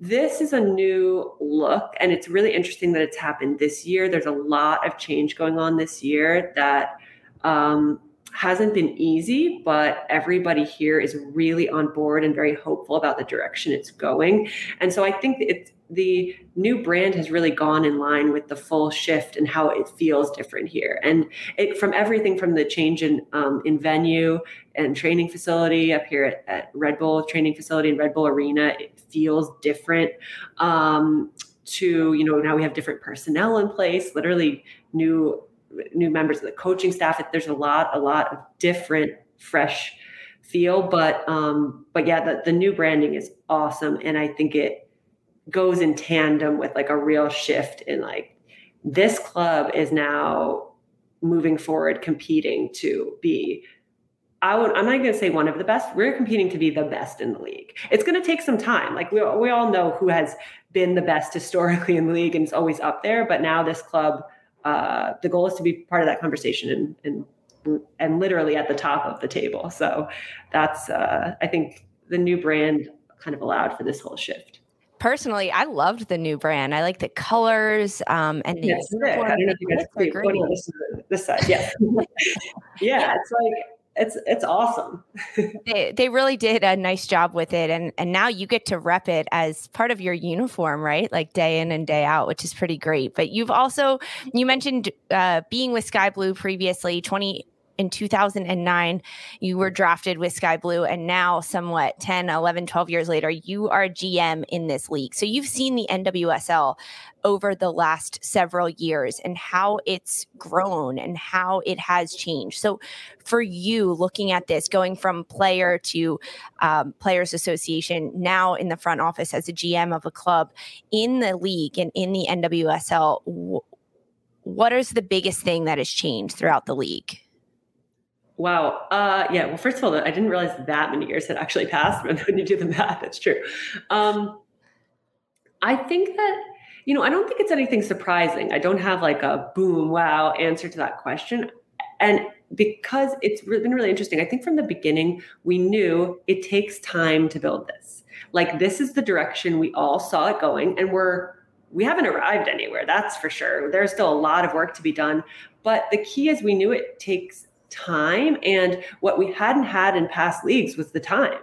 this is a new look, and it's really interesting that it's happened this year. There's a lot of change going on this year that um, hasn't been easy, but everybody here is really on board and very hopeful about the direction it's going. And so I think it's the new brand has really gone in line with the full shift and how it feels different here. And it from everything from the change in um, in venue and training facility up here at, at, Red Bull training facility and Red Bull Arena, feels different. Um, to you know now we have different personnel in place, literally new new members of the coaching staff. There's a lot a lot of different fresh feel, but um, but yeah, the, the new branding is awesome, and I think it goes in tandem with like a real shift in like this club is now moving forward competing to be I would, I'm not going to say one of the best. We're competing to be the best in the league. It's going to take some time. Like we, we all know who has been the best historically in the league and is always up there. But now this club, uh, the goal is to be part of that conversation and, and, and literally at the top of the table. So that's, uh, I think the new brand kind of allowed for this whole shift personally, I loved the new brand. I like the colors um, and the yes, I don't know if you guys this, this side. Yeah, yeah, it's like it's it's awesome. they they really did a nice job with it, and and now you get to rep it as part of your uniform, right? Like day in and day out, which is pretty great. But you've also you mentioned uh, being with Sky Blue previously, twenty in 2009 you were drafted with sky blue and now somewhat 10 11 12 years later you are gm in this league. So you've seen the nwsl over the last several years and how it's grown and how it has changed. So for you looking at this going from player to um, players association now in the front office as a gm of a club in the league and in the nwsl what is the biggest thing that has changed throughout the league Wow. Uh, yeah. Well, first of all, I didn't realize that many years had actually passed. But when you do the math, that's true. Um, I think that you know, I don't think it's anything surprising. I don't have like a boom, wow answer to that question. And because it's been really interesting, I think from the beginning we knew it takes time to build this. Like this is the direction we all saw it going, and we're we haven't arrived anywhere. That's for sure. There's still a lot of work to be done. But the key is we knew it takes time. And what we hadn't had in past leagues was the time.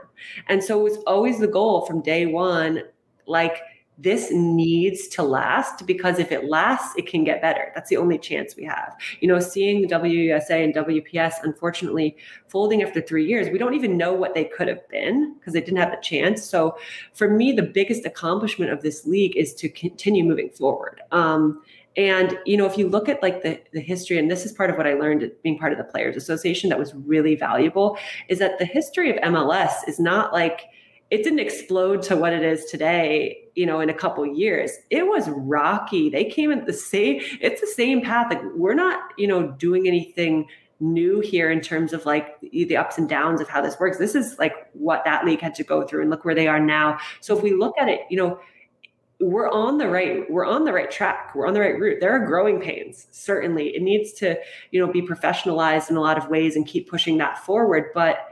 And so it was always the goal from day one like, this needs to last because if it lasts, it can get better. That's the only chance we have. You know, seeing the WUSA and WPS unfortunately folding after three years, we don't even know what they could have been because they didn't have the chance. So for me, the biggest accomplishment of this league is to continue moving forward. Um, and you know, if you look at like the, the history, and this is part of what I learned being part of the Players Association that was really valuable, is that the history of MLS is not like it didn't explode to what it is today, you know, in a couple years. It was rocky. They came in the same, it's the same path. Like we're not, you know, doing anything new here in terms of like the ups and downs of how this works. This is like what that league had to go through and look where they are now. So if we look at it, you know, we're on the right we're on the right track. We're on the right route. There are growing pains certainly. It needs to you know be professionalized in a lot of ways and keep pushing that forward but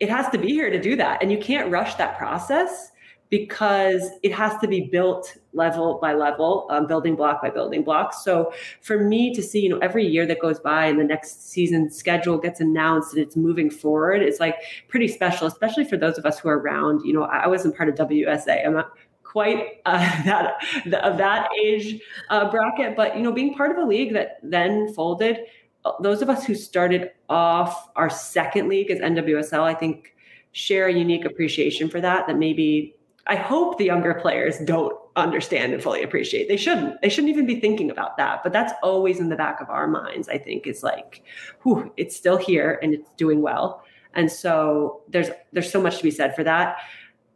it has to be here to do that. And you can't rush that process because it has to be built level by level um, building block by building block. So for me to see you know every year that goes by and the next season schedule gets announced and it's moving forward it's like pretty special especially for those of us who are around. You know i wasn't part of WUSA i'm not quite uh, that of that age uh, bracket. But you know, being part of a league that then folded, uh, those of us who started off our second league as NWSL, I think, share a unique appreciation for that. That maybe I hope the younger players don't understand and fully appreciate. They shouldn't. They shouldn't even be thinking about that. But that's always in the back of our minds. I think is like, whew, it's still here and it's doing well. And so there's there's so much to be said for that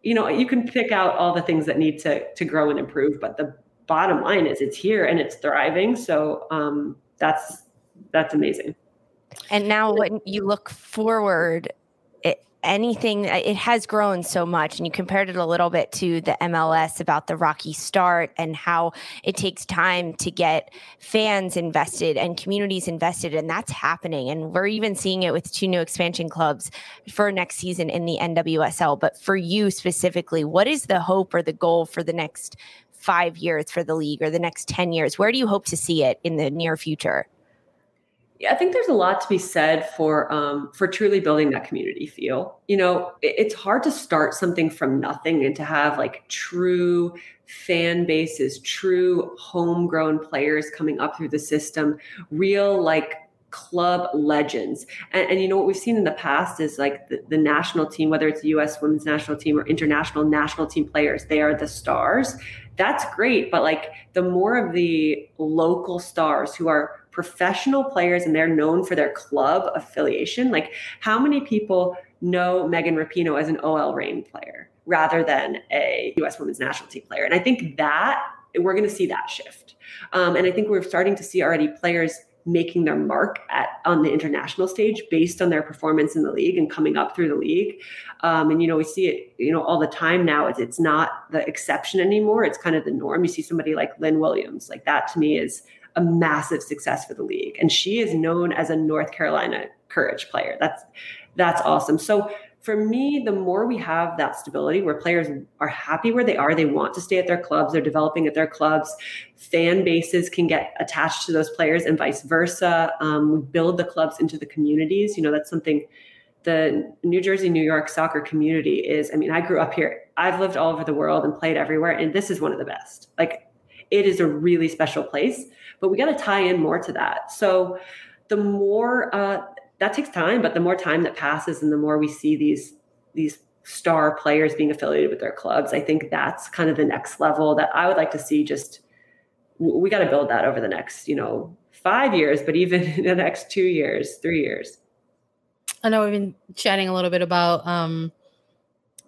you know you can pick out all the things that need to to grow and improve but the bottom line is it's here and it's thriving. So um, that's that's amazing. And now when you look forward, anything it has grown so much and you compared it a little bit to the MLS about the rocky start and how it takes time to get fans invested and communities invested and that's happening. And we're even seeing it with two new expansion clubs for next season in the NWSL but for you specifically what is the hope or the goal for the next 5 years for the league or the next 10 years? Where do you hope to see it in the near future I think there's a lot to be said for um, for truly building that community feel. You know, it, it's hard to start something from nothing and to have like true fan bases, true homegrown players coming up through the system, real like club legends. And, and, you know what we've seen in the past is like the, the, national team, whether it's the U.S. women's national team or international national team players, they are the stars. That's great, but like the more of the local stars who are professional players and they're known for their club affiliation. Like, how many people know Megan Rapinoe as an OL Reign player rather than a US women's national team player? And I think that we're going to see that shift. Um, and I think we're starting to see already players making their mark at on the international stage based on their performance in the league and coming up through the league. Um, and you know, we see it, you know, all the time now. It's, it's not the exception anymore. It's kind of the norm. You see somebody like Lynn Williams, like that to me is a massive success for the league. And she is known as a North Carolina courage player. That's that's awesome. So for me, the more we have that stability where players are happy where they are, they want to stay at their clubs, they're developing at their clubs, fan bases can get attached to those players and vice versa. Um, we build the clubs into the communities. You know, that's something the New Jersey, New York soccer community is. I mean, I grew up here. I've lived all over the world and played everywhere, and this is one of the best. Like, it is a really special place but we got to tie in more to that. So the more uh, that takes time, but the more time that passes and the more we see these these star players being affiliated with their clubs, I think that's kind of the next level that I would like to see. Just we got to build that over the next, you know, five years, but even in the next two years, three years. I know we've been chatting a little bit about um,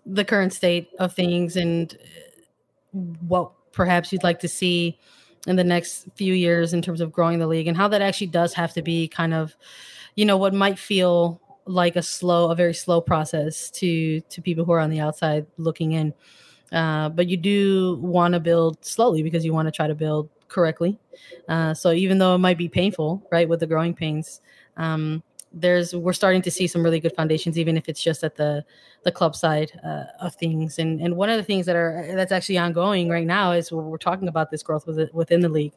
the current state of things and what perhaps you'd like to see in the next few years in terms of growing the league and how that actually does have to be kind of you know what might feel like a slow a very slow process to to people who are on the outside looking in. Uh, but you do want to build slowly because you want to try to build correctly. Uh, so even though it might be painful right with the growing pains um, there's we're starting to see some really good foundations, even if it's just at the the club side uh, of things. And and one of the things that are that's actually ongoing right now is we're talking about this growth within the league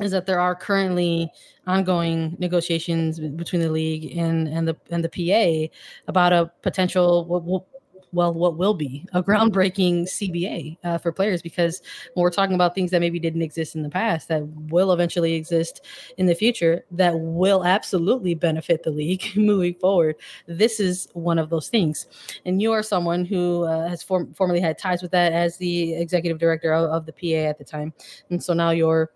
is that there are currently ongoing negotiations between the league and and the and the PA about a potential what, well, what will be a groundbreaking CBA uh, for players because we're talking about things that maybe didn't exist in the past that will eventually exist in the future that will absolutely benefit the league moving forward. This is one of those things. And you are someone who uh, has form- formerly had ties with that as the executive director of, of the PA at the time. And so now you're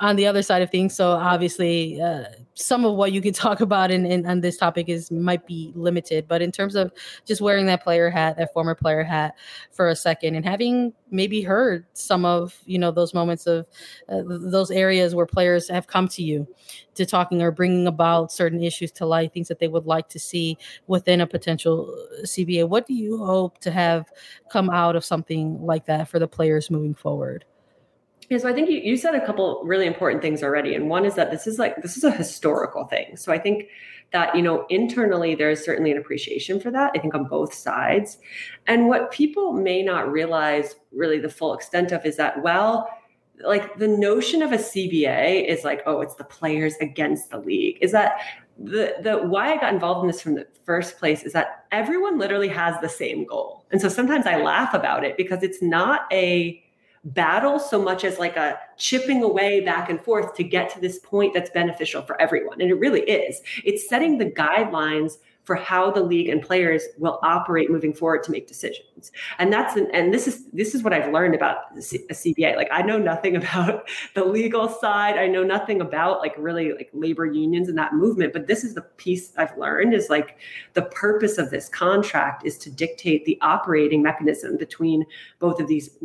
on the other side of things. So obviously, uh, some of what you could talk about in, in on this topic is might be limited. But in terms of just wearing that player hat, that former player hat, for a second, and having maybe heard some of you know those moments of uh, those areas where players have come to you to talking or bringing about certain issues to light, things that they would like to see within a potential CBA. What do you hope to have come out of something like that for the players moving forward? Yeah, so I think you, you said a couple really important things already. And one is that this is like, this is a historical thing. So I think that, you know, internally, there's certainly an appreciation for that, I think on both sides. And what people may not realize really the full extent of is that, well, like the notion of a CBA is like, oh, it's the players against the league. Is that the the why I got involved in this from the first place is that everyone literally has the same goal. And so sometimes I laugh about it because it's not a battle so much as like a chipping away back and forth to get to this point that's beneficial for everyone. And it really is. It's setting the guidelines for how the league and players will operate moving forward to make decisions. And that's an, and this is this is what I've learned about a CBA. Like I know nothing about the legal side. I know nothing about like really like labor unions and that movement, but this is the piece I've learned is like the purpose of this contract is to dictate the operating mechanism between both of these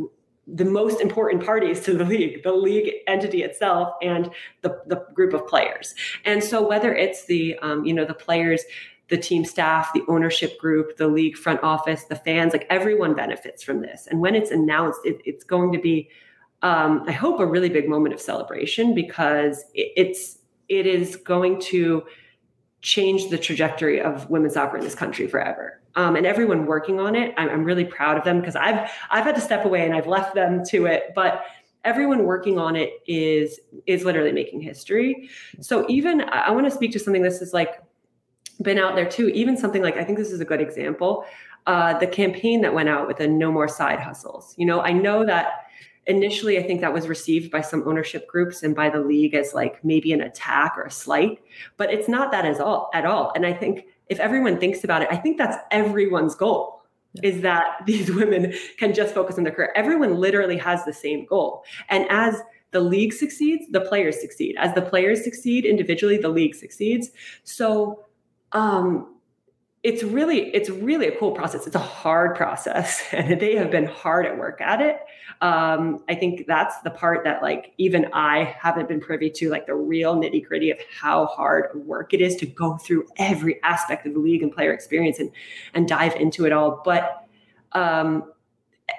the most important parties to the league, the league entity itself, and the, the group of players. And so whether it's the um, you know the players, the team staff, the ownership group, the league front office, the fans, like everyone benefits from this. And when it's announced, it, it's going to be, um, I hope, a really big moment of celebration because it, it's it is going to change the trajectory of women's soccer in this country forever. Um, and everyone working on it, I'm, I'm really proud of them because I've I've had to step away and I've left them to it, but everyone working on it is is literally making history. So even I want to speak to something this is like been out there too. Even something like I think this is a good example. Uh, the campaign that went out with the no more side hustles. You know, I know that initially i think that was received by some ownership groups and by the league as like maybe an attack or a slight but it's not that as all at all. And i think if everyone thinks about it i think that's everyone's goal yeah. is that these women can just focus on their career. Everyone literally has the same goal. And as the league succeeds the players succeed. As the players succeed individually the league succeeds. So um it's really it's really a cool process. It's a hard process and they have been hard at work at it. Um, i think that's the part that like even i haven't been privy to like the real nitty gritty of how hard work it is to go through every aspect of the league and player experience and and dive into it all. But um,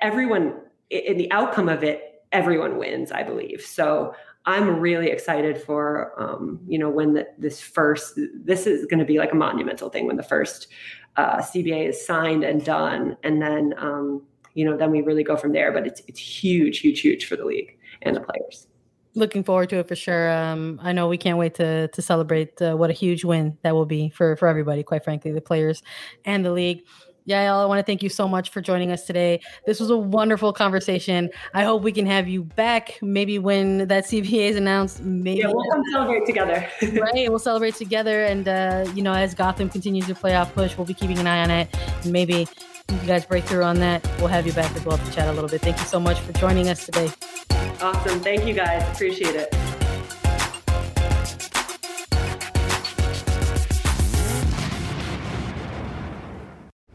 everyone in the outcome of it everyone wins i believe. So I'm really excited for um, you know when the, this first this is going to be like a monumental thing when the first uh, CBA is signed and done, and then um, you know then we really go from there. But it's it's huge, huge, huge for the league and the players. Looking forward to it for sure. Um, I know we can't wait to to celebrate uh, what a huge win that will be for for everybody. Quite frankly, the players and the league. Yael, I want to thank you so much for joining us today. This was a wonderful conversation. I hope we can have you back maybe when that CBA is announced. Maybe yeah, we'll come celebrate together. right, we'll celebrate together. And, uh, you know, as Gotham continues to play off push, we'll be keeping an eye on it. And maybe you guys break through on that. We'll have you back as well to chat a little bit. Thank you so much for joining us today. Awesome. Thank you guys. Appreciate it.